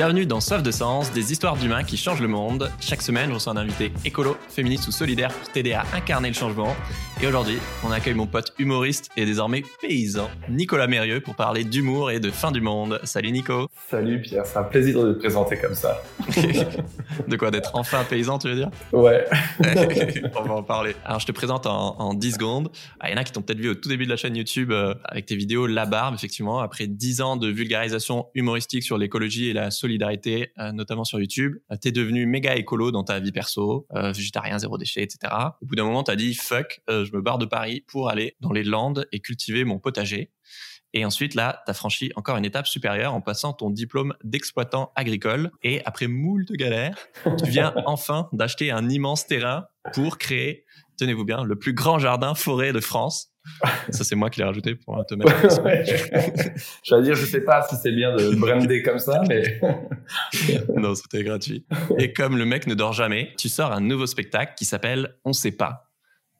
Bienvenue dans Soif de Sens, des histoires d'humains qui changent le monde. Chaque semaine, je reçois un invité écolo, féministe ou solidaire pour t'aider à incarner le changement. Et aujourd'hui, on accueille mon pote humoriste et désormais paysan, Nicolas Mérieux, pour parler d'humour et de fin du monde. Salut Nico. Salut Pierre, c'est un plaisir de te présenter comme ça. de quoi D'être enfin paysan, tu veux dire? Ouais. on va en parler. Alors, je te présente en, 10 secondes. Ah, il y en a qui t'ont peut-être vu au tout début de la chaîne YouTube euh, avec tes vidéos La Barbe, effectivement. Après 10 ans de vulgarisation humoristique sur l'écologie et la solidarité, euh, notamment sur YouTube. Euh, t'es devenu méga écolo dans ta vie perso, euh, végétarien, zéro déchet, etc. Au bout d'un moment, t'as dit fuck, je me barre de Paris pour aller dans les Landes et cultiver mon potager. Et ensuite, là, tu as franchi encore une étape supérieure en passant ton diplôme d'exploitant agricole. Et après moult de galères, tu viens enfin d'acheter un immense terrain pour créer, tenez-vous bien, le plus grand jardin forêt de France. Ça, c'est moi qui l'ai rajouté pour te mettre. je vais dire, je sais pas si c'est bien de brander comme ça, mais. non, c'était gratuit. Et comme le mec ne dort jamais, tu sors un nouveau spectacle qui s'appelle On sait pas.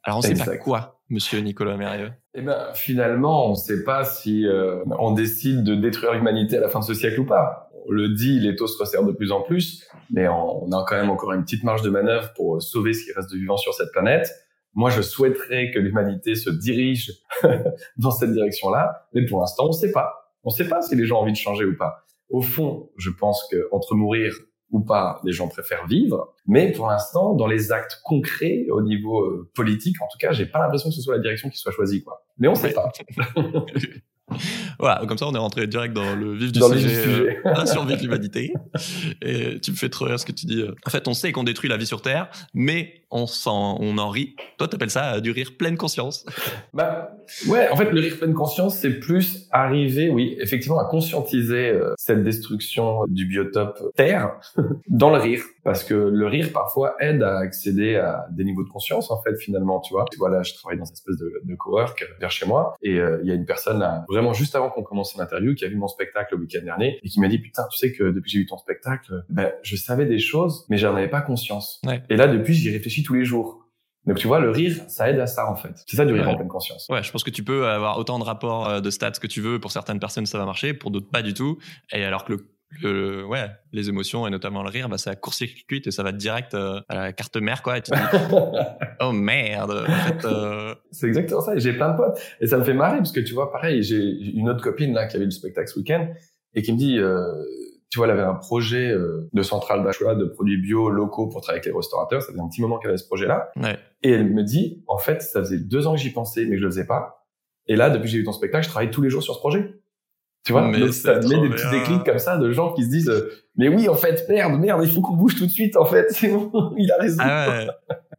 Alors, on sait pas quoi, monsieur Nicolas Mérieux? Eh ben, finalement, on sait pas si euh, on décide de détruire l'humanité à la fin de ce siècle ou pas. On le dit, les taux se resserrent de plus en plus, mais on a quand même encore une petite marge de manœuvre pour sauver ce qui reste de vivant sur cette planète. Moi, je souhaiterais que l'humanité se dirige dans cette direction-là, mais pour l'instant, on ne sait pas. On ne sait pas si les gens ont envie de changer ou pas. Au fond, je pense que entre mourir ou pas, les gens préfèrent vivre. Mais pour l'instant, dans les actes concrets, au niveau euh, politique, en tout cas, j'ai pas l'impression que ce soit la direction qui soit choisie, quoi. Mais on ne sait pas. voilà, comme ça on est rentré direct dans le vif du sujet, euh, la survie de l'humanité. Et tu me fais trop rire ce que tu dis. Euh. En fait, on sait qu'on détruit la vie sur Terre, mais on, s'en, on en rit. Toi, tu appelles ça euh, du rire pleine conscience. Bah, ouais, en fait, le rire pleine conscience, c'est plus arriver, oui, effectivement, à conscientiser cette destruction du biotope Terre dans le rire. Parce que le rire, parfois, aide à accéder à des niveaux de conscience, en fait, finalement, tu vois. Voilà, je travaille dans une espèce de, de cowork vers chez moi, et il y a une personne, là, vraiment juste avant qu'on commence l'interview, qui a vu mon spectacle le week-end dernier, et qui m'a dit, putain, tu sais que depuis que j'ai vu ton spectacle, ben, je savais des choses, mais j'en avais pas conscience. Et là, depuis, j'y réfléchis tous les jours. Donc tu vois, le rire, ça aide à ça en fait. C'est ça du rire en pleine conscience. Ouais, je pense que tu peux avoir autant de rapports euh, de stats que tu veux. Pour certaines personnes, ça va marcher, pour d'autres pas du tout. Et alors que le le, ouais, les émotions et notamment le rire, bah, ça court-circuite et ça va direct euh, à la carte mère, quoi. Et tu dis, oh merde, en fait. Euh... C'est exactement ça. J'ai plein de potes et ça me fait marrer parce que tu vois, pareil, j'ai une autre copine là qui avait le spectacle ce week-end et qui me dit, euh, tu vois, elle avait un projet euh, de centrale d'achat de produits bio locaux pour travailler avec les restaurateurs. Ça faisait un petit moment qu'elle avait ce projet-là. Ouais. Et elle me dit, en fait, ça faisait deux ans que j'y pensais, mais je le faisais pas. Et là, depuis que j'ai eu ton spectacle, je travaille tous les jours sur ce projet. Tu vois, mais ça met des petits déclics comme ça de gens qui se disent euh, mais oui en fait merde merde il faut qu'on bouge tout de suite en fait c'est bon il a raison. Ah ouais.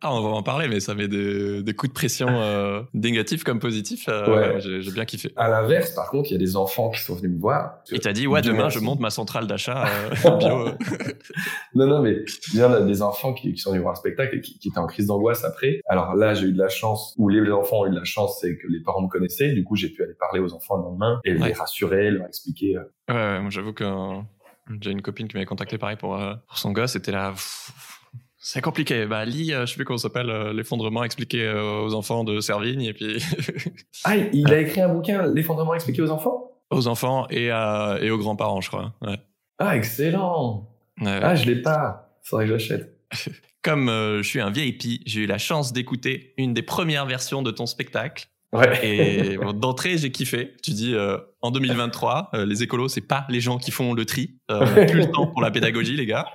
Ah, on va en parler mais ça met des, des coups de pression euh, négatifs comme positifs. Euh, ouais. J'ai bien kiffé. À l'inverse par contre il y a des enfants qui sont venus me voir. Il t'a dit ouais demain je monte ma centrale d'achat euh, bio. non non mais il y a des enfants qui, qui sont venus voir un spectacle et qui, qui étaient en crise d'angoisse après. Alors là j'ai eu de la chance ou les enfants ont eu de la chance c'est que les parents me connaissaient du coup j'ai pu aller parler aux enfants le lendemain et les rassurer leur expliquer. Ouais, ouais moi j'avoue que j'ai une copine qui m'avait contacté pareil pour, euh, pour son gosse. C'était là. C'est compliqué. Bah, lis, euh, je sais plus comment s'appelle, euh, l'effondrement expliqué aux enfants de Servigne. Et puis. ah, il a écrit un bouquin, l'effondrement expliqué aux enfants? Aux enfants et, et aux grands-parents, je crois. Ouais. Ah, excellent Ah, je l'ai pas. Faudrait que j'achète. Comme je suis un VIP, j'ai eu la chance d'écouter une des premières versions de ton spectacle. Ouais. Et d'entrée, j'ai kiffé. Tu dis, euh, en 2023, euh, les écolos, c'est pas les gens qui font le tri. Euh, on plus le temps pour la pédagogie, les gars.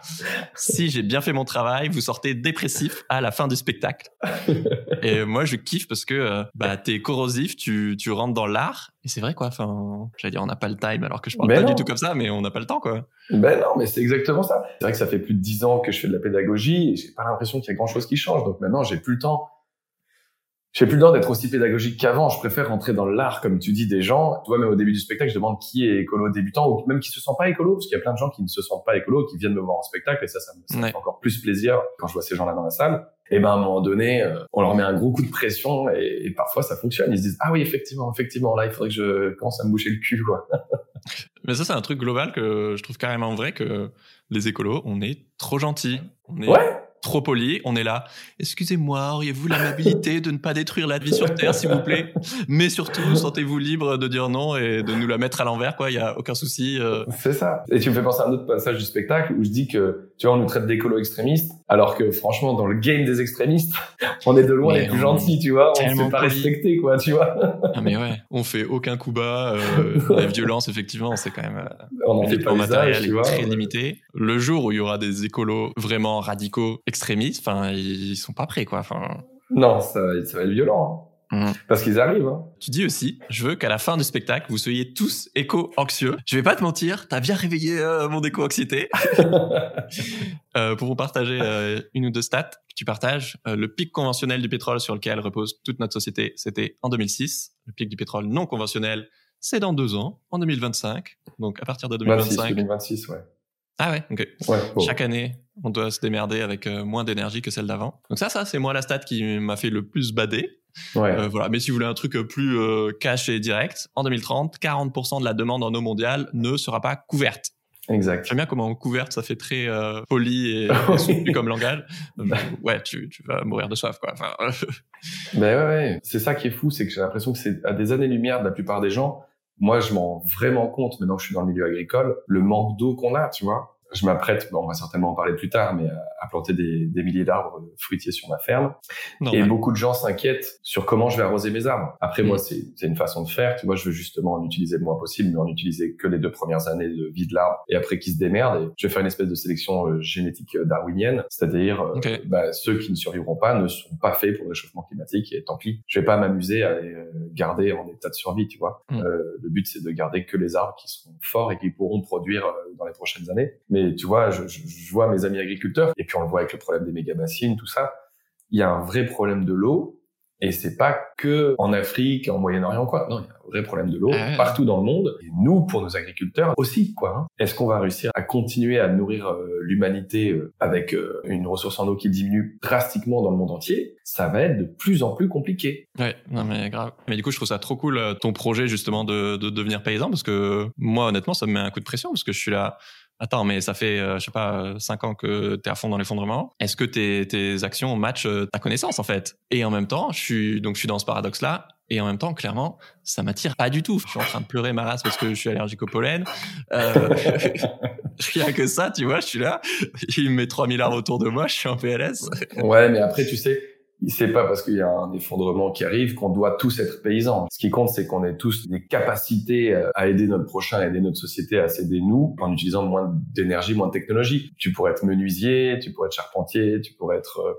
Si j'ai bien fait mon travail, vous sortez dépressif à la fin du spectacle. Et moi, je kiffe parce que euh, bah, t'es corrosif, tu, tu rentres dans l'art. Et c'est vrai, quoi. Enfin, j'allais dire, on n'a pas le time, alors que je parle pas du tout comme ça, mais on n'a pas le temps, quoi. Ben non, mais c'est exactement ça. C'est vrai que ça fait plus de dix ans que je fais de la pédagogie et j'ai pas l'impression qu'il y a grand chose qui change. Donc maintenant, j'ai plus le temps j'ai plus le temps d'être aussi pédagogique qu'avant. Je préfère rentrer dans l'art, comme tu dis, des gens. Tu vois, même au début du spectacle, je demande qui est écolo débutant ou même qui se sent pas écolo, parce qu'il y a plein de gens qui ne se sentent pas écolo, qui viennent me voir en spectacle, et ça, ça me, fait encore plus plaisir quand je vois ces gens-là dans la salle. Et ben, à un moment donné, euh, on leur met un gros coup de pression, et, parfois ça fonctionne. Ils se disent, ah oui, effectivement, effectivement, là, il faudrait que je commence à me boucher le cul, quoi. Mais ça, c'est un truc global que je trouve carrément vrai que les écolos, on est trop gentils. On est ouais trop poli. On est là. Excusez-moi, auriez-vous l'amabilité de ne pas détruire la vie sur Terre, s'il vous plaît? Mais surtout, sentez-vous libre de dire non et de nous la mettre à l'envers, quoi. Il y a aucun souci. Euh. C'est ça. Et tu me fais penser à un autre passage du spectacle où je dis que, tu vois, on nous traite d'écolo extrémistes, alors que franchement, dans le game des extrémistes, on est de loin les plus gentils, tu vois. On se fait pas respecter, quoi, tu vois. ah mais ouais, on fait aucun coup bas. Euh, la violence, effectivement, c'est quand même. Euh, on en fait pas matériel est très limité. Le jour où il y aura des écolos vraiment radicaux extrémistes, enfin, ils sont pas prêts, quoi. Enfin. Non, ça, ça va être violent. Mmh. Parce qu'ils arrivent. Hein. Tu dis aussi, je veux qu'à la fin du spectacle, vous soyez tous éco-anxieux. Je vais pas te mentir, t'as bien réveillé euh, mon éco-anxiété. euh, pour vous partager euh, une ou deux stats, tu partages euh, le pic conventionnel du pétrole sur lequel repose toute notre société, c'était en 2006. Le pic du pétrole non conventionnel, c'est dans deux ans, en 2025. Donc à partir de 2025. 2026, ouais. Ah ouais, ok. Chaque année, on doit se démerder avec moins d'énergie que celle d'avant. Donc ça, ça, c'est moi la stat qui m'a fait le plus bader. Ouais. Euh, voilà. Mais si vous voulez un truc plus euh, cash et direct, en 2030, 40% de la demande en eau mondiale ne sera pas couverte. Exact. J'aime bien comment couverte, ça fait très euh, poli et, et comme langage. ouais, tu, tu, vas mourir de soif, quoi. Enfin, ben ouais, ouais. c'est ça qui est fou, c'est que j'ai l'impression que c'est à des années-lumière de la plupart des gens. Moi, je m'en rends vraiment compte maintenant que je suis dans le milieu agricole, le manque d'eau qu'on a, tu vois je m'apprête, bon, on va certainement en parler plus tard, mais à, planter des, des, milliers d'arbres fruitiers sur ma ferme. et beaucoup de gens s'inquiètent sur comment je vais arroser mes arbres. Après, moi, mm. c'est une façon de faire. Tu vois, je veux justement en utiliser le moins possible, mais en utiliser que les deux premières années de vie de l'arbre et après qu'il se démerde. Et je vais faire une espèce de sélection euh, génétique euh, darwinienne, c'est-à-dire euh, bah, ceux qui ne survivront pas ne sont pas faits pour le réchauffement climatique et tant pis. Je vais pas m'amuser à les garder en état de survie, tu vois. Mm. le but, c'est de garder que les arbres qui seront forts et qui pourront produire dans les prochaines années. Mais tu vois, je, vois mes amis agriculteurs, et puis on le voit avec le problème des méga bassines, tout ça. Il y a un vrai problème de l'eau, et c'est pas que en Afrique, en Moyen-Orient, quoi. Non, il y a un vrai problème de l'eau ah partout dans le monde. Et nous, pour nos agriculteurs aussi, quoi. Hein. Est-ce qu'on va réussir à continuer à nourrir euh, l'humanité euh, avec euh, une ressource en eau qui diminue drastiquement dans le monde entier? Ça va être de plus en plus compliqué. Ouais, non mais grave. Mais du coup, je trouve ça trop cool ton projet justement de, de devenir paysan parce que moi, honnêtement, ça me met un coup de pression parce que je suis là Attends, mais ça fait, euh, je sais pas, cinq ans que tu es à fond dans l'effondrement. Est-ce que tes, tes actions matchent euh, ta connaissance, en fait? Et en même temps, je suis, donc je suis dans ce paradoxe-là. Et en même temps, clairement, ça m'attire pas du tout. Je suis en train de pleurer ma race parce que je suis allergique au pollen. Euh, rien que ça, tu vois, je suis là. Il me met 3000 arbres autour de moi, je suis en PLS. ouais, mais après, tu sais, c'est pas parce qu'il y a un effondrement qui arrive qu'on doit tous être paysans. Ce qui compte, c'est qu'on ait tous des capacités euh, à aider notre prochain, à aider notre société à s'aider nous, en utilisant moins d'énergie, moins de technologie. Tu pourrais être menuisier, tu pourrais être charpentier, tu pourrais être, euh,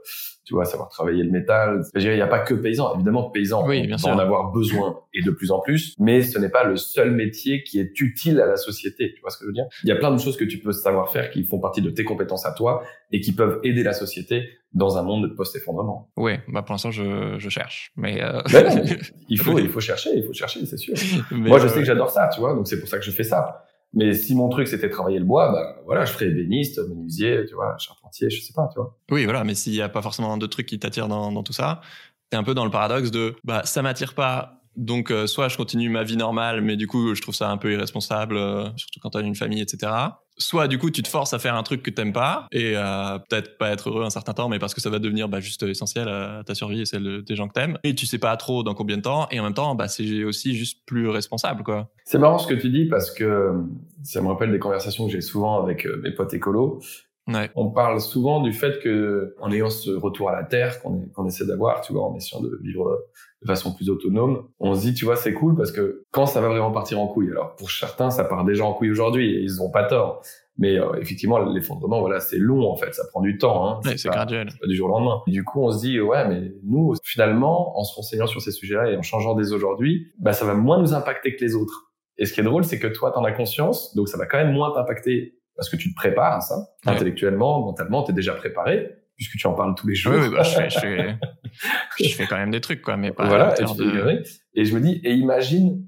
tu vois, savoir travailler le métal. Il n'y a pas que paysan. Évidemment, paysan, oui, on en avoir besoin et de plus en plus, mais ce n'est pas le seul métier qui est utile à la société. Tu vois ce que je veux dire? Il y a plein de choses que tu peux savoir faire qui font partie de tes compétences à toi et qui peuvent aider la société dans un monde post-effondrement. Oui, bah pour l'instant je, je cherche, mais euh... il faut il faut chercher, il faut chercher, c'est sûr. Moi je sais que j'adore ça, tu vois, donc c'est pour ça que je fais ça. Mais si mon truc c'était travailler le bois, bah voilà, je ferais ébéniste, menuisier, tu vois, charpentier, je sais pas, tu vois. Oui, voilà, mais s'il y a pas forcément de trucs qui t'attirent dans, dans tout ça, t'es un peu dans le paradoxe de bah ça m'attire pas donc, euh, soit je continue ma vie normale, mais du coup, je trouve ça un peu irresponsable, euh, surtout quand tu as une famille, etc. Soit, du coup, tu te forces à faire un truc que t'aimes pas et euh, peut-être pas être heureux un certain temps, mais parce que ça va devenir bah, juste essentiel à ta survie et celle des gens que t'aimes. Et tu sais pas trop dans combien de temps. Et en même temps, bah, c'est aussi juste plus responsable, quoi. C'est marrant ce que tu dis parce que ça me rappelle des conversations que j'ai souvent avec mes potes écolos. Ouais. On parle souvent du fait que, en ayant ce retour à la terre qu'on essaie d'avoir, tu vois, en essayant de vivre de façon plus autonome, on se dit, tu vois, c'est cool parce que quand ça va vraiment partir en couille, alors pour certains, ça part déjà en couille aujourd'hui et ils ont pas tort. Mais euh, effectivement, l'effondrement, voilà, c'est long en fait, ça prend du temps. Hein, c'est graduel. Pas du jour au lendemain. du coup, on se dit, ouais, mais nous, finalement, en se renseignant sur ces sujets-là et en changeant dès aujourd'hui, bah, ça va moins nous impacter que les autres. Et ce qui est drôle, c'est que toi, t'en as conscience, donc ça va quand même moins t'impacter parce que tu te prépares à ça, intellectuellement, mentalement, t'es déjà préparé puisque tu en parles tous les jours. Oui, bah, je, fais, je, fais, je, fais, quand même des trucs, quoi, mais pas. Voilà, et, de... et je me dis, et imagine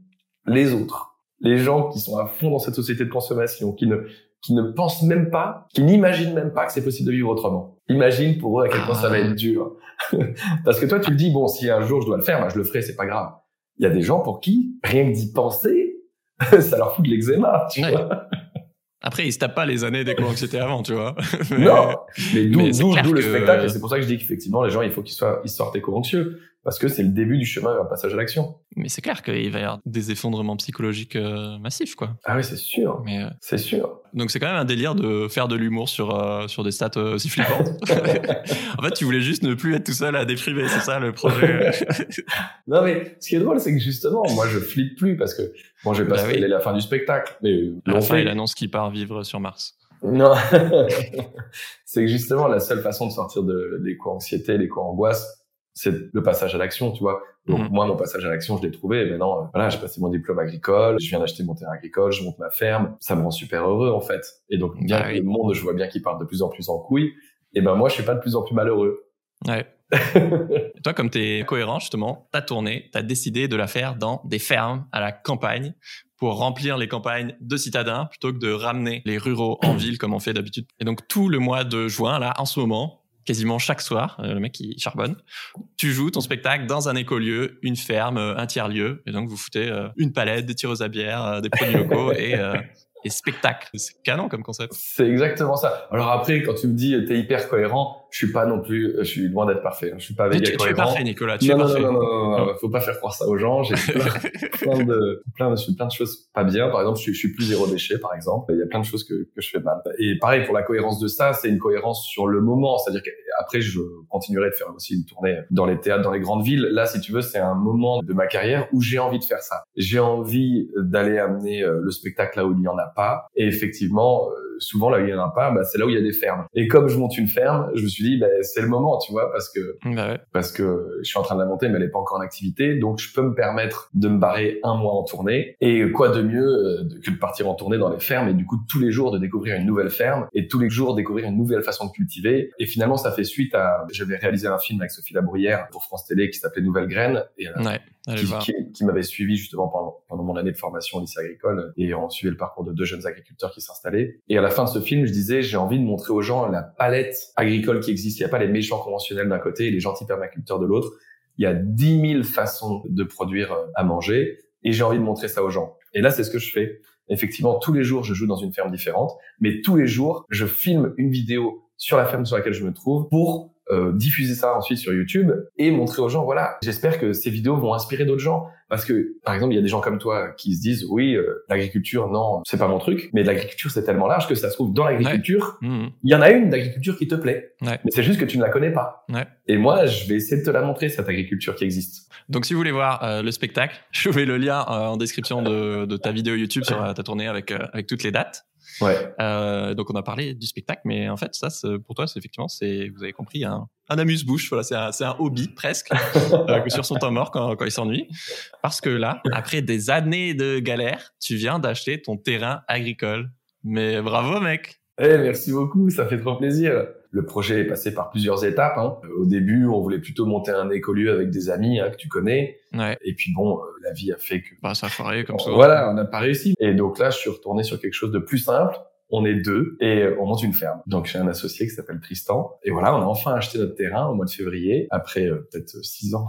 les autres, les gens qui sont à fond dans cette société de consommation, qui ne qui ne pensent même pas, qui n'imaginent même pas que c'est possible de vivre autrement. Imagine pour eux à quel point ça va être dur. Parce que toi, tu le dis, bon, si un jour je dois le faire, bah, je le ferai, c'est pas grave. Il y a des gens pour qui rien que d'y penser, ça leur fout de l'eczéma, tu vois. Après, il se tape pas les années d'éco-anxiété avant, tu vois. non, mais d'où le spectacle. Et c'est pour ça que je dis qu'effectivement, les gens, il faut qu'ils soient, ils sortent éco-anxieux parce que c'est le début du chemin vers le passage à l'action. Mais c'est clair qu'il va y avoir des effondrements psychologiques euh, massifs, quoi. Ah oui, c'est sûr. Mais euh, c'est sûr. Donc c'est quand même un délire de faire de l'humour sur euh, sur des stats aussi flippantes. en fait, tu voulais juste ne plus être tout seul à déprimer, c'est ça le projet. non mais ce qui est drôle, c'est que justement, moi, je flippe plus parce que bon, je vais pas bah la fin du spectacle, mais à la fin, il annonce qu'il part vivre sur Mars. Non, c'est que justement la seule façon de sortir de l'éco-anxiété, l'éco-angoisse, c'est le passage à l'action, tu vois. Donc mhm. moi, mon passage à l'action, je l'ai trouvé. Et maintenant, euh, voilà, j'ai passé mon diplôme agricole, je viens d'acheter mon terrain agricole, je monte ma ferme. Ça me rend super heureux en fait. Et donc bien bah que le monde, je vois bien qu'il part de plus en plus en couille. Et ben moi, je suis pas de plus en plus malheureux. Ouais. toi, comme tu es cohérent, justement, ta tournée, tu as décidé de la faire dans des fermes à la campagne pour remplir les campagnes de citadins plutôt que de ramener les ruraux en ville comme on fait d'habitude. Et donc tout le mois de juin, là, en ce moment, quasiment chaque soir, euh, le mec qui charbonne. Tu joues ton spectacle dans un écolieu, une ferme, euh, un tiers-lieu, et donc vous foutez euh, une palette, des tireuses à bière, des produits locaux et et spectacle. C'est canon comme concept. C'est exactement ça. Alors après, quand tu me dis t'es hyper cohérent, je suis pas non plus, je suis loin d'être parfait. Je suis pas méga cohérent. Tu es parfait, Nicolas. Tu non, es non, parfait. Non, non, non, non, non, faut pas faire croire ça aux gens. J'ai plein, plein, de, plein, de, plein de choses pas bien. Par exemple, je suis, je suis plus zéro déchet, par exemple. Il y a plein de choses que, que je fais mal. Et pareil pour la cohérence de ça, c'est une cohérence sur le moment. C'est-à-dire qu'après, je continuerai de faire aussi une tournée dans les théâtres, dans les grandes villes. Là, si tu veux, c'est un moment de ma carrière où j'ai envie de faire ça. J'ai envie d'aller amener euh, le spectacle là où il y en a pas. Et effectivement, euh, souvent là où il y en a pas, bah, c'est là où il y a des fermes. Et comme je monte une ferme, je me suis dit, bah, c'est le moment, tu vois, parce que bah parce que je suis en train de la monter, mais elle est pas encore en activité, donc je peux me permettre de me barrer un mois en tournée. Et quoi de mieux euh, que de partir en tournée dans les fermes et du coup tous les jours de découvrir une nouvelle ferme et tous les jours découvrir une nouvelle façon de cultiver. Et finalement, ça fait suite à, j'avais réalisé un film avec Sophie Labruyère pour France Télé qui s'appelait Nouvelle Graine et ouais qui, m'avait suivi justement pendant, pendant mon année de formation au lycée agricole et on suivait le parcours de deux jeunes agriculteurs qui s'installaient. Et à la fin de ce film, je disais, j'ai envie de montrer aux gens la palette agricole qui existe. Il n'y a pas les méchants conventionnels d'un côté et les gentils permaculteurs de l'autre. Il y a dix mille façons de produire euh, à manger et j'ai envie de montrer ça aux gens. Et là, c'est ce que je fais. Effectivement, tous les jours, je joue dans une ferme différente, mais tous les jours, je filme une vidéo sur la ferme sur laquelle je me trouve pour euh, diffuser ça ensuite sur YouTube et montrer aux gens, voilà, j'espère que ces vidéos vont inspirer d'autres gens. Parce que, par exemple, il y a des gens comme toi qui se disent, oui, euh, l'agriculture, non, c'est pas mon truc, mais l'agriculture, c'est tellement large que ça se trouve dans l'agriculture. Mmh. Il y en a une d'agriculture qui te plaît, mais c'est juste que tu ne la connais pas. Et moi, je vais essayer de te la montrer, cette agriculture qui existe. Donc, si vous voulez voir euh, le spectacle, je mets le lien en description de, de, ta vidéo YouTube sur ta tournée avec, avec toutes les dates. Ouais. Euh, donc on a parlé du spectacle, mais en fait ça, pour toi, c'est effectivement, c'est, vous avez compris, un, un amuse-bouche. Voilà, c'est un, un hobby presque euh, sur son temps mort quand, quand il s'ennuie. Parce que là, après des années de galère, tu viens d'acheter ton terrain agricole. Mais bravo, mec. Eh, merci beaucoup, ça fait trop plaisir le projet est passé par plusieurs étapes. Hein. Au début, on voulait plutôt monter un écolieu avec des amis hein, que tu connais. Ouais. Et puis bon, euh, la vie a fait que... Bah, ça a foiré comme ça. Voilà, on n'a pas réussi. Et donc là, je suis retourné sur quelque chose de plus simple. On est deux et on monte une ferme. Donc j'ai un associé qui s'appelle Tristan. Et voilà, on a enfin acheté notre terrain au mois de février, après euh, peut-être six ans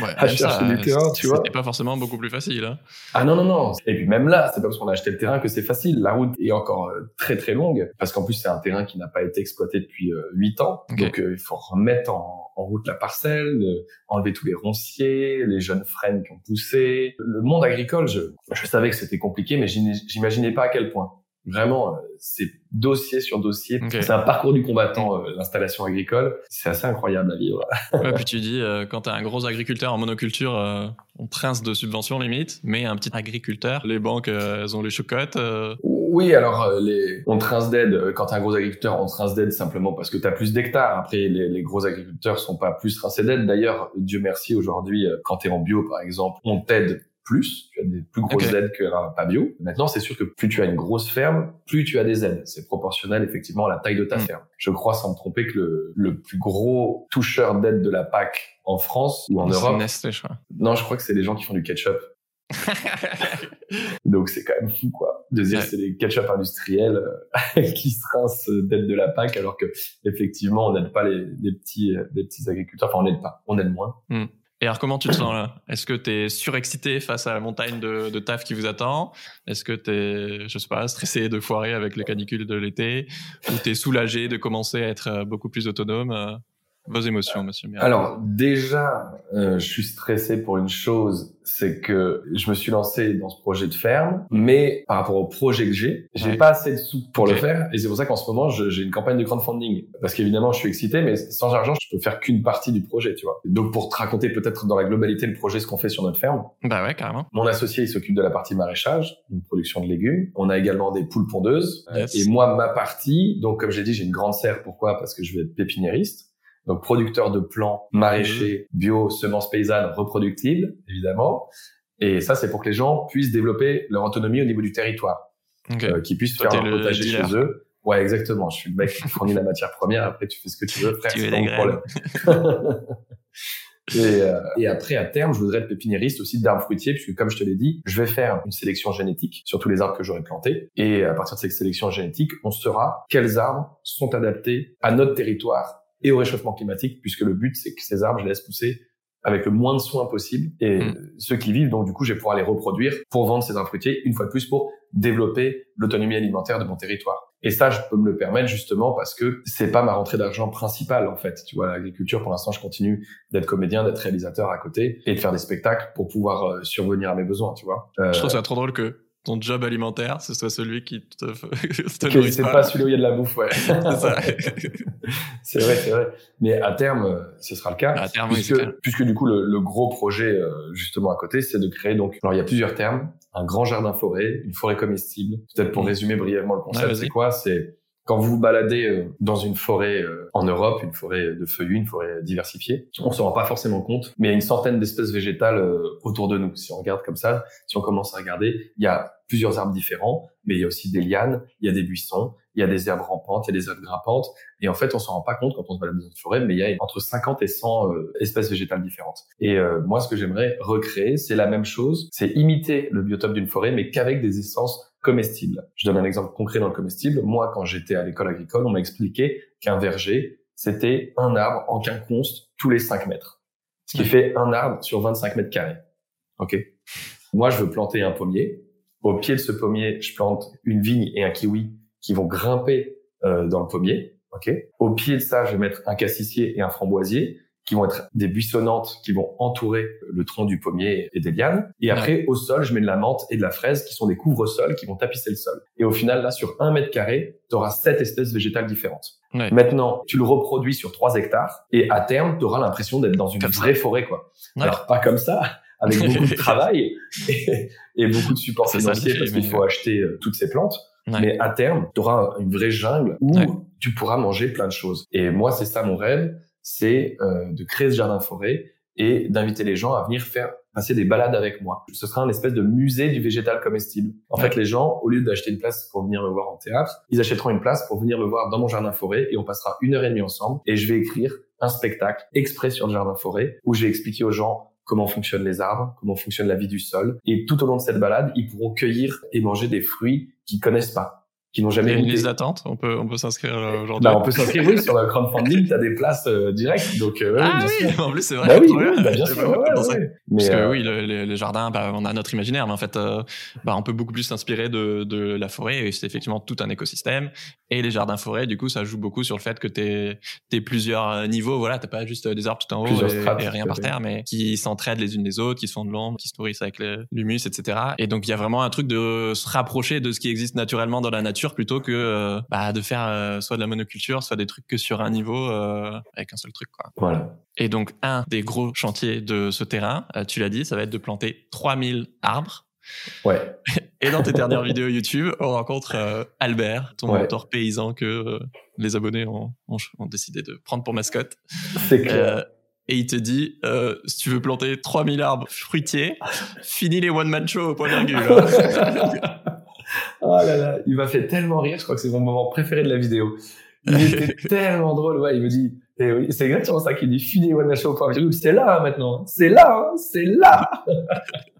ouais, à chercher du terrain, tu vois. C'était pas forcément beaucoup plus facile. Hein. Ah non, non, non. Et puis même là, c'est pas parce qu'on a acheté le terrain que c'est facile. La route est encore euh, très très longue parce qu'en plus c'est un terrain qui n'a pas été exploité depuis huit ans. Donc il faut remettre en, en route la parcelle, enlever tous les ronciers, les jeunes frênes qui ont poussé. Le monde agricole, je, je savais que c'était compliqué, mais j'imaginais pas à quel point. Vraiment, euh, c'est dossier sur dossier. C'est un parcours du combattant, euh, l'installation agricole. C'est assez incroyable à vivre. ouais, puis tu dis, euh, quand tu un gros agriculteur en monoculture, on trince de subventions limite, mais un petit agriculteur, les banques, elles ont les chocottes. Oui, alors les... on trince d'aide. Quand t'es un gros agriculteur, on trince d'aide simplement parce que tu as plus d'hectares. Après, les, les, gros agriculteurs sont pas plus trincés d'aide. D'ailleurs, Dieu merci, aujourd'hui, quand tu es en bio, par exemple, on t'aide plus, tu as des plus grosses aides qu'un pas bio. Maintenant, c'est sûr que plus tu as une grosse ferme, plus tu as des aides. C'est proportionnel effectivement à la taille de ta mm. ferme. Je crois sans me tromper que le, le plus gros toucheur d'aide de la PAC en France ou en Europe. Nestlé, je crois. Non, je crois que c'est les gens qui font du ketchup. Donc c'est quand même fou quoi. De dire c'est les ketchup industriels euh, qui se rincent d'aide de la PAC alors que effectivement on n'aide pas les, les petits les petits agriculteurs. Enfin on n'aide pas, on aide moins. Mm. Et alors, comment tu te sens là? Est-ce que tu es surexcité face à la montagne de, taf qui vous attend? Est-ce que tu es, je sais pas, stressé de foirer avec les canicules de l'été? Ou tu es soulagé de commencer à être euh, beaucoup plus autonome euh? Vos émotions, monsieur Miranda. Alors déjà, euh, je suis stressé pour une chose, c'est que je me suis lancé dans ce projet de ferme, mais par rapport au projet que j'ai, j'ai Ouais. pas assez de sous pour le faire, et c'est pour ça qu'en ce moment, j'ai une campagne de crowdfunding. Parce qu'évidemment, je suis excité, mais sans argent, je peux faire qu'une partie du projet, tu vois. Donc pour te raconter peut-être dans la globalité le projet, ce qu'on fait sur notre ferme, Bah ouais, carrément. mon associé, il s'occupe de la partie maraîchage, une production de légumes. On a également des poules pondeuses. Euh, Yes. Et moi, ma partie, donc comme j'ai dit, j'ai une grande serre. Pourquoi? Parce que je vais être pépiniériste. Donc producteur de plants maraîchers, bio, semences paysannes, reproductibles, évidemment. Et ça, c'est pour que les gens puissent développer leur autonomie au niveau du territoire, Ok. euh, qu'ils puissent Toi, faire leur le potager dealer. chez eux. Ouais, exactement. Je suis le mec qui fournit la matière première. Après, tu fais ce que tu veux, frère. Tu veux des problème. Et, euh, et après, à terme, je voudrais être pépiniériste aussi d'arbres fruitiers, puisque comme je te l'ai dit, je vais faire une sélection génétique sur tous les arbres que j'aurai plantés. Et à partir de cette sélection génétique, on saura quels arbres sont adaptés à notre territoire et au réchauffement climatique, puisque le but, c'est que ces arbres, je les laisse pousser avec le moins de soins possible. Et Mm. ceux qui vivent, donc du coup, je vais pouvoir les reproduire pour vendre ces arbres fruitiers, une fois de plus, pour développer l'autonomie alimentaire de mon territoire. Et ça, je peux me le permettre justement parce que c'est pas ma rentrée d'argent principale, en fait. Tu vois, l'agriculture, pour l'instant, je continue d'être comédien, d'être réalisateur à côté et de faire des spectacles pour pouvoir euh, survenir à mes besoins, tu vois. Euh, Je trouve ça trop drôle que ton job alimentaire, ce soit celui qui te, te c'est pas. pas celui où il y a de la bouffe, ouais. C'est vrai, c'est vrai. Mais à terme, euh, ce sera le cas. À terme, oui, puisque, clair. puisque du coup, le, le gros projet, euh, justement, à côté, c'est de créer donc, alors il y a plusieurs termes, un grand jardin forêt, une forêt comestible. Peut-être pour Mm. résumer brièvement le concept, c'est quoi? C'est quand vous vous baladez euh, dans une forêt euh, en Europe, une forêt de feuillus, une forêt diversifiée, on se rend pas forcément compte, mais il y a une centaine d'espèces végétales euh, autour de nous. Si on regarde comme ça, si on commence à regarder, il y a plusieurs arbres différents, mais il y a aussi des lianes, il y a des buissons, il y a des herbes rampantes, il y a des herbes grimpantes, et en fait, on s'en rend pas compte quand on se balade dans une forêt, mais il y a entre 50 et 100 euh, espèces végétales différentes. Et euh, moi, ce que j'aimerais recréer, c'est la même chose, c'est imiter le biotope d'une forêt, mais qu'avec des essences comestibles. Je donne un exemple concret dans le comestible. Moi, quand j'étais à l'école agricole, on m'a expliqué qu'un verger, c'était un arbre en quinconce tous les 5 mètres. Ce qui fait un arbre sur 25 mètres carrés. OK? Moi, je veux planter un pommier. Au pied de ce pommier, je plante une vigne et un kiwi qui vont grimper euh, dans le pommier. OK? Au pied de ça, je vais mettre un cassissier et un framboisier qui vont être des buissonnantes qui vont entourer le tronc du pommier et des lianes. Et après, au sol, je mets de la menthe et de la fraise qui sont des couvre-sols qui vont tapisser le sol. Et au final, là, sur un mètre carré, tu auras sept espèces végétales différentes. Ouais. Maintenant, tu le reproduis sur trois hectares et à terme, tu auras l'impression d'être dans une Comme ça. vraie forêt, quoi. Ouais. Alors, pas comme ça, avec beaucoup de travail et, et beaucoup de support financier parce qu'il faut acheter euh, toutes ces plantes. Ouais. Mais à terme, tu auras une vraie jungle où Ouais. tu pourras manger plein de choses. Et moi, c'est ça mon rêve, c'est euh, de créer ce jardin forêt et d'inviter les gens à venir faire passer des balades avec moi. Ce sera un espèce de musée du végétal comestible. En Ouais. fait, les gens, au lieu d'acheter une place pour venir me voir en théâtre, ils achèteront une place pour venir me voir dans mon jardin forêt et on passera une heure et demie ensemble et je vais écrire un spectacle exprès sur le jardin forêt où je vais expliquer aux gens comment fonctionnent les arbres, comment fonctionne la vie du sol. Et tout au long de cette balade, ils pourront cueillir et manger des fruits qu'ils connaissent pas, qu'ils n'ont Il y jamais a une liste d'attente. On peut, on peut s'inscrire euh, aujourd'hui. Bah, on peut s'inscrire, oui, sur le crowdfunding, t'as des places euh, directes, donc euh, ah oui, sûr. en plus c'est vrai. Bah oui, bien. bah, sûr, ouais, ouais. Parce que euh, oui, le- les, les jardins, bah, on a notre imaginaire, mais en fait, euh, bah, on peut beaucoup plus s'inspirer de, de la forêt, et c'est effectivement tout un écosystème. Et les jardins forêts, du coup, ça joue beaucoup sur le fait que t'es es plusieurs euh, niveaux. Voilà, t'as pas juste des arbres tout en haut et, strates, et rien par terre, mais qui s'entraident les unes les autres, qui se font de l'ombre, qui se nourrissent avec le- l'humus, etc. Et donc, il y a vraiment un truc de se rapprocher de ce qui existe naturellement dans la nature plutôt que euh, bah, de faire soit de la monoculture, soit des trucs que sur un niveau euh, avec un seul truc, quoi. Voilà. Et donc, un des gros chantiers de ce terrain, euh, tu l'as dit, ça va être de planter 3000 arbres. Ouais. Et dans tes dernières vidéos YouTube, on rencontre euh, Albert, ton Ouais. mentor paysan que euh, les abonnés ont, ont, ont décidé de prendre pour mascotte. C'est clair. Euh, et il te dit, si tu veux planter 3000 arbres fruitiers, finis les one-man show au point virgule. hein. Oh là là, il m'a fait tellement rire, je crois que c'est mon moment préféré de la vidéo. Il était tellement drôle, ouais, il me dit, eh oui, c'est exactement ça qu'il dit, fini point virgule. c'est là hein, maintenant, c'est là, hein, c'est là.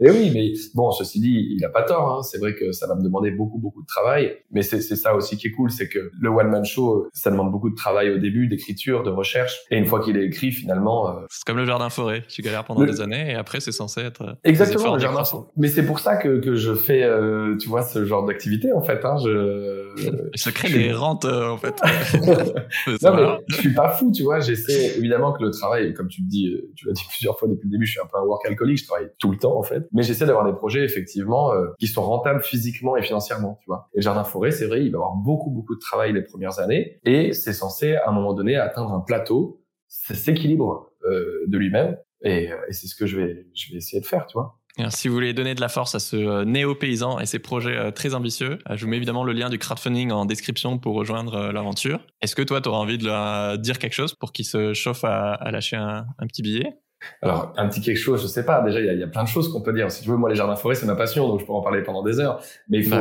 Et oui, mais bon, ceci dit, il a pas tort. Hein. C'est vrai que ça va me demander beaucoup, beaucoup de travail. Mais c'est ça aussi qui est cool, c'est que le one man show, ça demande beaucoup de travail au début, d'écriture, de recherche. Et une fois qu'il est écrit, finalement, euh, c'est comme le jardin forêt. Tu galères pendant des années et après c'est censé être euh, exactement le jardin. Mais c'est pour ça que que je fais, euh, tu vois, ce genre d'activité en fait. Hein. Je ça crée des rentes en fait. non mais je suis pas fou, tu vois. J'essaie évidemment que le travail, comme tu le dis, tu l'as dit plusieurs fois depuis le début, je suis un peu un work alcoolique. Je travaille tout le temps en fait. Mais j'essaie d'avoir des projets effectivement euh, qui sont rentables physiquement et financièrement, tu vois. Et le jardin forêt, c'est vrai, il va avoir beaucoup beaucoup de travail les premières années et c'est censé à un moment donné atteindre un plateau, ça s'équilibre euh, de lui-même et, euh, et c'est ce que je vais je vais essayer de faire, tu vois. Alors, si vous voulez donner de la force à ce néo-paysan et ses projets très ambitieux, je vous mets évidemment le lien du crowdfunding en description pour rejoindre l'aventure. Est-ce que toi, tu auras envie de leur dire quelque chose pour qu'il se chauffe à, à lâcher un, un, petit billet? Alors, un petit quelque chose, je sais pas. Déjà, il y a, y a, plein de choses qu'on peut dire. Si tu veux, moi, les jardins forêts, c'est ma passion, donc je pourrais en parler pendant des heures. Mais il faut,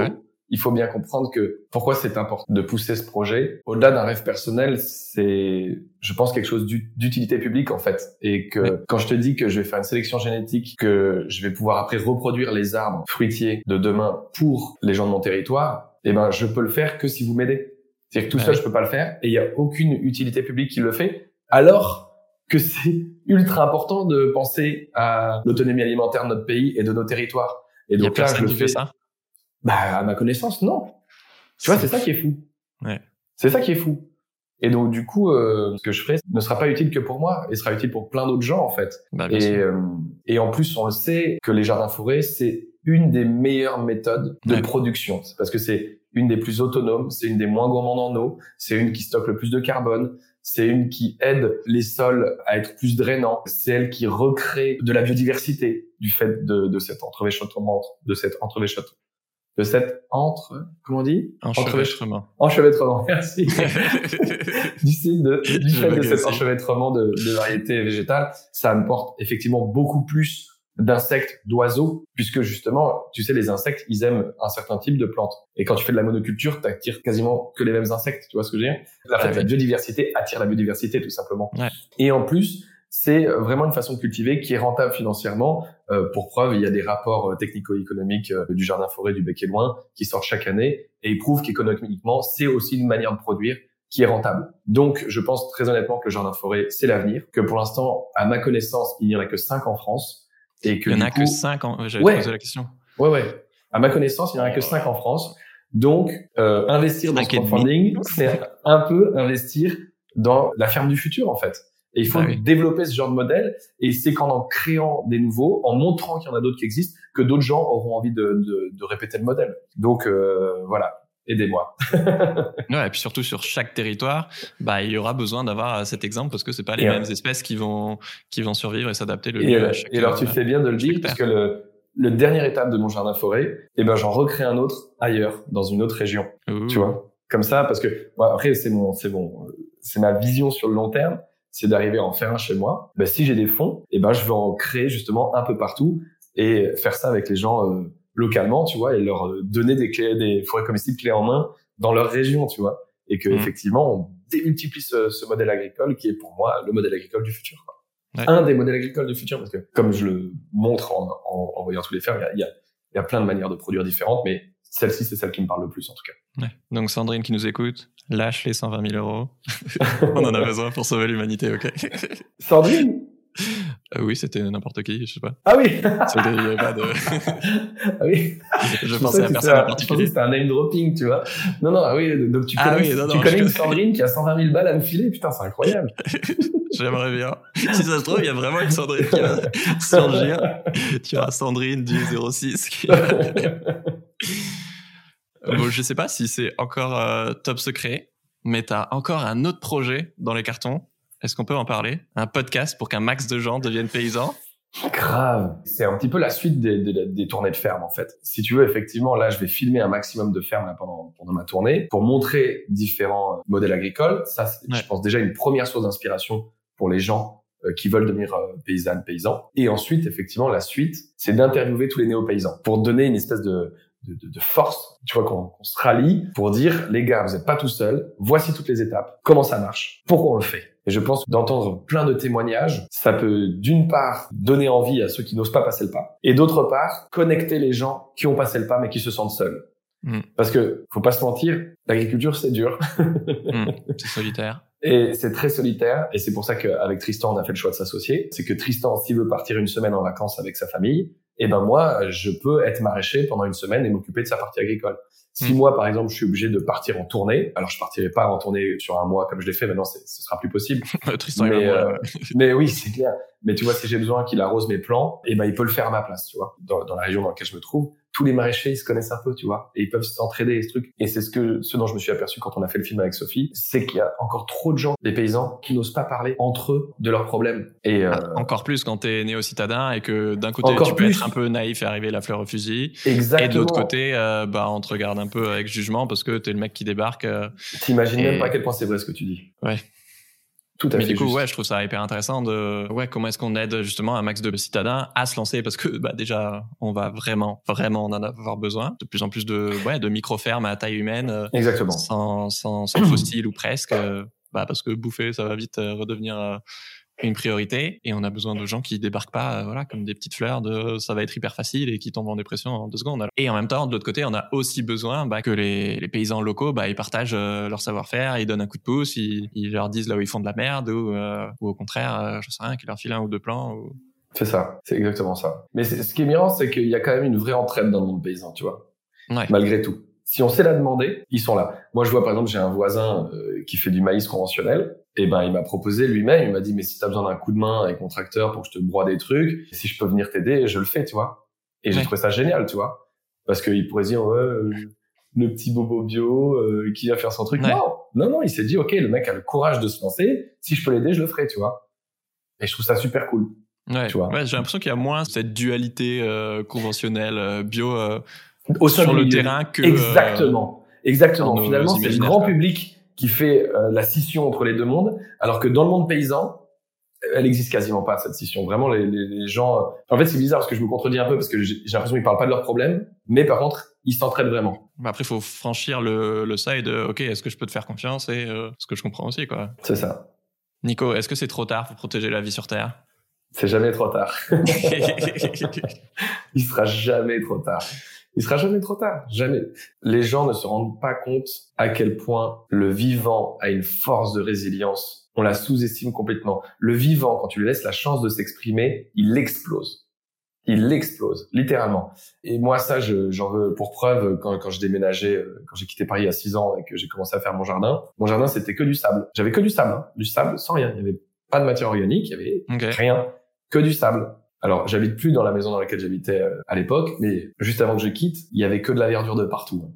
il faut bien comprendre que pourquoi c'est important de pousser ce projet. Au-delà d'un rêve personnel, c'est, je pense, quelque chose d'utilité publique, en fait. Et que quand je te dis que je vais faire une sélection génétique, que je vais pouvoir après reproduire les arbres fruitiers de demain pour les gens de mon territoire, eh ben, je peux le faire que si vous m'aidez. C'est-à-dire que tout seul, je peux pas le faire et il y a aucune utilité publique qui le fait. Alors, que c'est ultra important de penser à l'autonomie alimentaire de notre pays et de nos territoires. Et donc là, je le fais. ça bah, à ma connaissance, non. Tu vois, c'est ça qui est fou. Ouais. C'est ça qui est fou. Et donc du coup, euh, ce que je ferai ne sera pas utile que pour moi, et sera utile pour plein d'autres gens en fait. Bah, et, euh, et en plus, on le sait que les jardins forêts, c'est une des meilleures méthodes de production, parce que c'est une des plus autonomes, c'est une des moins gourmandes en eau, c'est une qui stocke le plus de carbone, c'est une qui aide les sols à être plus drainants, c'est elle qui recrée de la biodiversité du fait de, de cet entrevêchement, de cet entrevêchement, de cet entre, comment on dit? Enchevêtrement. Enchevêtrement, merci. du, de, du fait de cet enchevêtrement de, de variétés végétales, ça apporte effectivement beaucoup plus d'insectes, d'oiseaux, puisque justement, tu sais, les insectes, ils aiment un certain type de plantes. Et quand tu fais de la monoculture, tu attires quasiment que les mêmes insectes, tu vois ce que je veux dire? La, la biodiversité attire la biodiversité, tout simplement. Et en plus, c'est vraiment une façon de cultiver qui est rentable financièrement. Euh, pour preuve, il y a des rapports euh, technico-économiques euh, du jardin forêt du Bec et Loin qui sortent chaque année et ils prouvent qu'économiquement, c'est aussi une manière de produire qui est rentable. Donc, je pense très honnêtement que le jardin forêt, c'est l'avenir, que pour l'instant, à ma connaissance, il n'y en a que cinq en France et que il y en a que 5 en... J'avais posé la question. Ouais, ouais. À ma connaissance, il n'y en a que 5 en France. Donc, euh, investir dans ce crowdfunding, c'est un peu investir dans la ferme du futur, en fait. Et il faut bah développer ce genre de modèle. Et c'est qu'en en créant des nouveaux, en montrant qu'il y en a d'autres qui existent, que d'autres gens auront envie de, de, de répéter le modèle. Donc, euh, voilà aidez-moi. ouais, et puis surtout sur chaque territoire, bah il y aura besoin d'avoir cet exemple parce que c'est pas les mêmes espèces qui vont qui vont survivre et s'adapter le et, mieux à chaque. Et alors tu fais bien de le dire parce que le le dernière étape de mon jardin forêt, eh ben j'en recrée un autre ailleurs dans une autre région. Tu vois, comme ça parce que après c'est mon c'est bon c'est ma vision sur le long terme, c'est d'arriver à en faire un chez moi. Ben, si j'ai des fonds, eh ben je vais en créer justement un peu partout et faire ça avec les gens. Euh, localement, tu vois, et leur euh, donner des clés, des forêts comestibles clés en main dans leur région, tu vois, et que mmh. effectivement on démultiplie ce, ce, modèle agricole qui est pour moi le modèle agricole du futur. Quoi. Ouais. Un des modèles agricoles du futur, parce que comme je le montre en, en, en voyant tous les fermes, il y a, y a, plein de manières de produire différentes, mais celle-ci, c'est celle qui me parle le plus en tout cas. Ouais. Donc Sandrine qui nous écoute, lâche les 120 000 euros. On en a besoin pour sauver l'humanité, ok Sandrine? Euh, oui, c'était n'importe qui, je sais pas. Ah oui C'était pas de... ah oui Je, pensais à personne en particulier. C'était un name dropping, tu vois. Non, non, ah oui, donc tu ah connais, oui, non, non, tu connais une Sandrine qui a 120 000 balles à me filer, putain, c'est incroyable. J'aimerais bien. Si ça se trouve, il y a vraiment une Sandrine qui va surgir. Tu as Sandrine du 06 qui... bon, je sais pas si c'est encore euh, top secret, mais tu as encore un autre projet dans les cartons est-ce qu'on peut en parler? Un podcast pour qu'un max de gens deviennent paysans? Grave. C'est un petit peu la suite des, des, des, tournées de ferme en fait. Si tu veux, effectivement, là, je vais filmer un maximum de fermes là, pendant, pendant ma tournée pour montrer différents modèles agricoles. Ça, je pense déjà une première source d'inspiration pour les gens euh, qui veulent devenir euh, paysannes, paysans. Et ensuite, effectivement, la suite, c'est d'interviewer tous les néo-paysans pour donner une espèce de, de, de, de force, tu vois, qu'on, qu'on se rallie pour dire, les gars, vous n'êtes pas tout seuls, voici toutes les étapes, comment ça marche, pourquoi on le fait? Et je pense d'entendre plein de témoignages, ça peut d'une part donner envie à ceux qui n'osent pas passer le pas, et d'autre part connecter les gens qui ont passé le pas mais qui se sentent seuls. Mm. Parce que faut pas se mentir, l'agriculture c'est dur. Mm. C'est solitaire. Et c'est très solitaire, et c'est pour ça qu'avec Tristan, on a fait le choix de s'associer. C'est que Tristan, s'il veut partir une semaine en vacances avec sa famille, eh ben moi, je peux être maraîcher pendant une semaine et m'occuper de sa partie agricole. Si hmm. moi, par exemple, je suis obligé de partir en tournée, alors je partirai pas en tournée sur un mois comme je l'ai fait, maintenant ce sera plus possible. Tristan mais, euh, mais oui, c'est clair. Mais tu vois, si j'ai besoin qu'il arrose mes plants, eh ben il peut le faire à ma place, tu vois, dans, dans la région dans laquelle je me trouve tous les maraîchers ils se connaissent un peu, tu vois, et ils peuvent s'entraider ce truc. Et c'est ce que ce dont je me suis aperçu quand on a fait le film avec Sophie, c'est qu'il y a encore trop de gens, des paysans, qui n'osent pas parler entre eux de leurs problèmes. Et euh, ah, encore plus quand t'es néo-citadin et que d'un côté tu peux être un peu naïf et arriver la fleur au fusil, Exactement. et de l'autre côté, euh, bah on te regarde un peu avec jugement parce que t'es le mec qui débarque. Euh, T'imagines même pas à quel point c'est vrai ce que tu dis. Ouais. Tout à Mais fait du coup, ouais, je trouve ça hyper intéressant de, ouais, comment est-ce qu'on aide justement un max de citadins à se lancer? Parce que, bah, déjà, on va vraiment, vraiment en avoir besoin. De plus en plus de, ouais, de micro-fermes à taille humaine. Euh, Exactement. Sans, sans, sans fossiles ou presque. Euh, bah, parce que bouffer, ça va vite euh, redevenir une priorité et on a besoin de gens qui débarquent pas euh, voilà comme des petites fleurs de ça va être hyper facile et qui tombent en dépression en deux secondes. Et en même temps de l'autre côté on a aussi besoin bah, que les, les, paysans locaux bah, ils partagent euh, leur savoir-faire ils donnent un coup de pouce ils, ils, leur disent là où ils font de la merde ou, euh, ou au contraire je sais rien qu'ils leur filent un ou deux plans ou... c'est ça c'est exactement ça. Mais ce qui est mirant c'est qu'il y a quand même une vraie entraide dans le monde paysan tu vois. Ouais. malgré tout. Si on sait la demander, ils sont là. Moi, je vois par exemple, j'ai un voisin qui fait du maïs conventionnel et ben il m'a proposé lui-même, il m'a dit mais si tu as besoin d'un coup de main avec mon tracteur pour que je te broie des trucs, si je peux venir t'aider, je le fais, tu vois. Et j'ai trouvé ça génial, tu vois. Parce qu'il pourrait dire ouais, euh, le petit bobo bio euh, qui va faire son truc. Non, non, non, il s'est dit ok, le mec a le courage de se lancer. Si je peux l'aider, je le ferai, tu vois. Et je trouve ça super cool. Ouais, tu vois. Ouais, j'ai l'impression qu'il y a moins cette dualité euh, conventionnelle bio au sur le terrain que exactement, exactement. Finalement, c'est le grand public qui fait euh, la scission entre les deux mondes, alors que dans le monde paysan, elle existe quasiment pas cette scission. Vraiment, les, les, les gens. Euh, en fait, c'est bizarre parce que je me contredis un peu parce que j'ai l'impression qu'ils parlent pas de leurs problèmes, mais par contre, ils s'entraident vraiment. Bah après, il faut franchir le, le side. Ok, est-ce que je peux te faire confiance et euh, ce que je comprends aussi, quoi. C'est ça. Nico, est-ce que c'est trop tard pour protéger la vie sur Terre? C'est jamais trop tard. il sera jamais trop tard il sera jamais trop tard, jamais. Les gens ne se rendent pas compte à quel point le vivant a une force de résilience. On la sous-estime complètement. Le vivant, quand tu lui laisses la chance de s'exprimer, il explose. Il explose, littéralement. Et moi, ça, j'en veux pour preuve quand, quand je déménageais, euh, quand j'ai quitté Paris a six ans et que j'ai commencé à faire mon jardin. Mon jardin, c'était que du sable. J'avais que du sable, hein. du sable sans rien. Il y avait pas de matière organique, il y avait rien, que du sable. Alors, j'habite plus dans la maison dans laquelle j'habitais euh, à l'époque, mais juste avant que je quitte, il y avait que de la verdure de partout.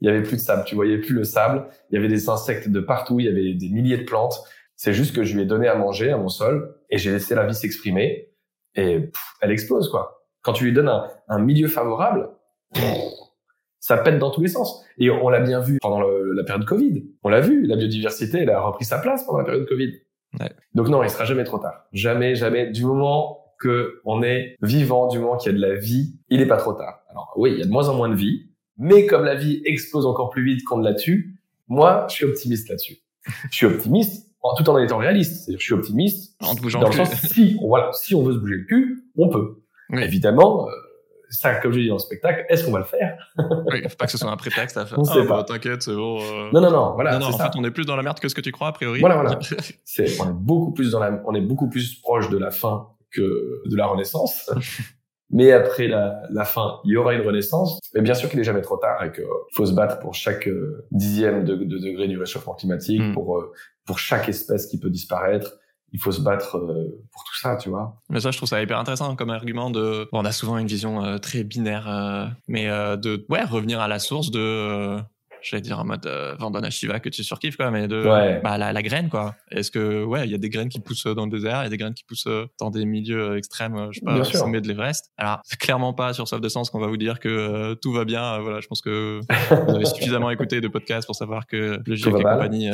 Il y avait plus de sable, tu voyais plus le sable, il y avait des insectes de partout, il y avait des milliers de plantes. C'est juste que je lui ai donné à manger à mon sol et j'ai laissé la vie s'exprimer et elle explose quoi. Quand tu lui donnes un, milieu favorable, ça pète dans tous les sens. Et on, l'a bien vu pendant la période Covid. On l'a vu, la biodiversité, elle a repris sa place pendant la période Covid. Ouais. Donc non, il sera jamais trop tard. Jamais, jamais. Du moment que on est vivant, du moment qu'il y a de la vie, il est pas trop tard. Alors oui, il y a de moins en moins de vie, mais comme la vie explose encore plus vite qu'on ne la tue, moi, je suis optimiste là-dessus. je suis optimiste en, tout en étant réaliste. C'est-à-dire, je suis optimiste en te bougeant dans le sens si, on, voilà, si on veut se bouger le cul, on peut. Évidemment, euh, ça, comme je dis dans le spectacle, est-ce qu'on va le faire? Oui, faut pas que ce soit un prétexte à faire. On sait ah, pas. Bah, T'inquiète, c'est bon. Euh... Non, non, non, voilà. Non, non, en ça. fait, on est plus dans la merde que ce que tu crois a priori. Voilà, voilà. c'est, on est beaucoup plus dans la, on est beaucoup plus proche de la fin que de la Renaissance. Mais après la, la, fin, il y aura une renaissance. Mais bien sûr qu'il n'est jamais trop tard et qu'il faut se battre pour chaque euh, dixième de, de degré du réchauffement climatique, mm. pour euh, pour chaque espèce qui peut disparaître. Il faut se battre euh, pour tout ça, tu vois. Mais ça, je trouve ça hyper intéressant comme argument de. Bon, on a souvent une vision très binaire, mais de ouais revenir à la source de j'allais dire en mode euh, Vandana Shiva que tu surkiffes quoi mais de bah, la, la, graine quoi. Est-ce que ouais il y a des graines qui poussent dans le désert il y a des graines qui poussent euh, dans des milieux euh, extrêmes euh, je sais pas au sommet de l'Everest. Alors c'est clairement pas sur Soif de Sens qu'on va vous dire que tout va bien voilà je pense que vous avez suffisamment écouté de podcasts pour savoir que le GIEC et compagnie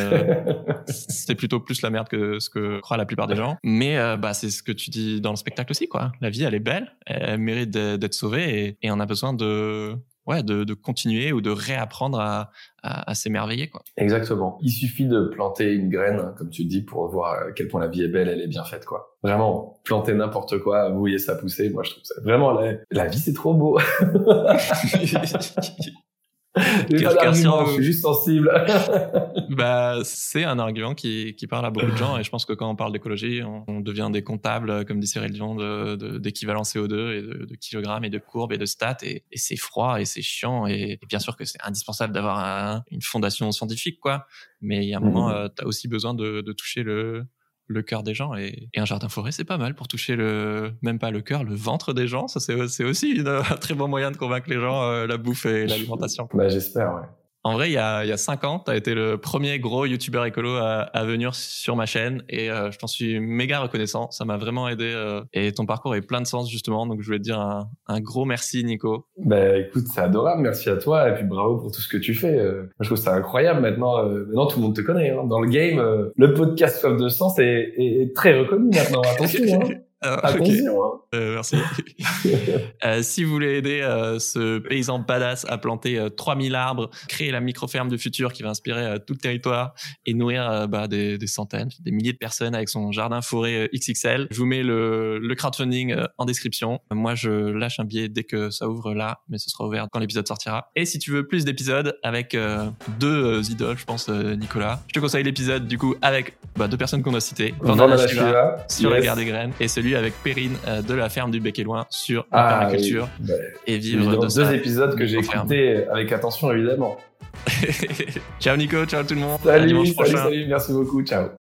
c'est plutôt plus la merde que ce que croient la plupart des gens. Mais bah c'est ce que tu dis dans le spectacle aussi quoi. La vie elle est belle elle mérite d'être sauvée et, et on a besoin de ouais, de, de continuer ou de réapprendre à, à, à s'émerveiller. Quoi. Exactement. Il suffit de planter une graine, comme tu dis, pour voir à quel point la vie est belle, elle est bien faite. quoi. Vraiment, planter n'importe quoi, voyez ça pousser, moi je trouve ça vraiment... La, la vie c'est trop beau je suis juste sensible. bah, c'est un argument qui, qui parle à beaucoup de gens et je pense que quand on parle d'écologie, on, devient des comptables, comme dit Cyril Dion, d'équivalent de, CO2 et de, de, kilogrammes et de courbes et de stats et, et c'est froid et c'est chiant et, bien sûr que c'est indispensable d'avoir une fondation scientifique, quoi. Mais il y a un moment, mmh. euh, tu as aussi besoin de, de toucher le, le cœur des gens et, un jardin forêt c'est pas mal pour toucher le même pas le cœur le ventre des gens. Ça c'est aussi un très bon moyen de convaincre les gens euh, la bouffe et l'alimentation. Bah j'espère ouais en vrai, il y a, il y a cinq ans, tu as été le premier gros youtubeur écolo à, à venir sur ma chaîne et euh, je t'en suis méga reconnaissant. Ça m'a vraiment aidé euh, et ton parcours est plein de sens justement. Donc je voulais te dire un, un gros merci, Nico. Bah écoute, c'est adorable. Merci à toi et puis bravo pour tout ce que tu fais. Euh, je trouve ça incroyable maintenant. maintenant, tout le monde te connaît. Hein. Dans le game, le podcast Soif de Sens est, est, très reconnu maintenant. Attention. Hein. Ah, Attention, hein. Euh, merci. euh, si vous voulez aider euh, ce paysan badass à planter euh, 3000 arbres, créer la micro-ferme du futur qui va inspirer tout le territoire et nourrir bah, des, des, centaines, des milliers de personnes avec son jardin forêt XXL, je vous mets le, le crowdfunding en description. Moi, je lâche un billet dès que ça ouvre là, mais ce sera ouvert quand l'épisode sortira. Et si tu veux plus d'épisodes avec deux idoles, je pense, Nicolas, je te conseille l'épisode du coup avec bah, deux personnes qu'on a citées. Vandana sur la guerre des graines et celui avec Perrine de la ferme du Bec et Loin sur la ah, permaculture bah, et vivre de deux épisodes que j'ai écoutés avec attention évidemment. ciao Nico, ciao tout le monde. Salut, salut, salut, merci beaucoup, ciao.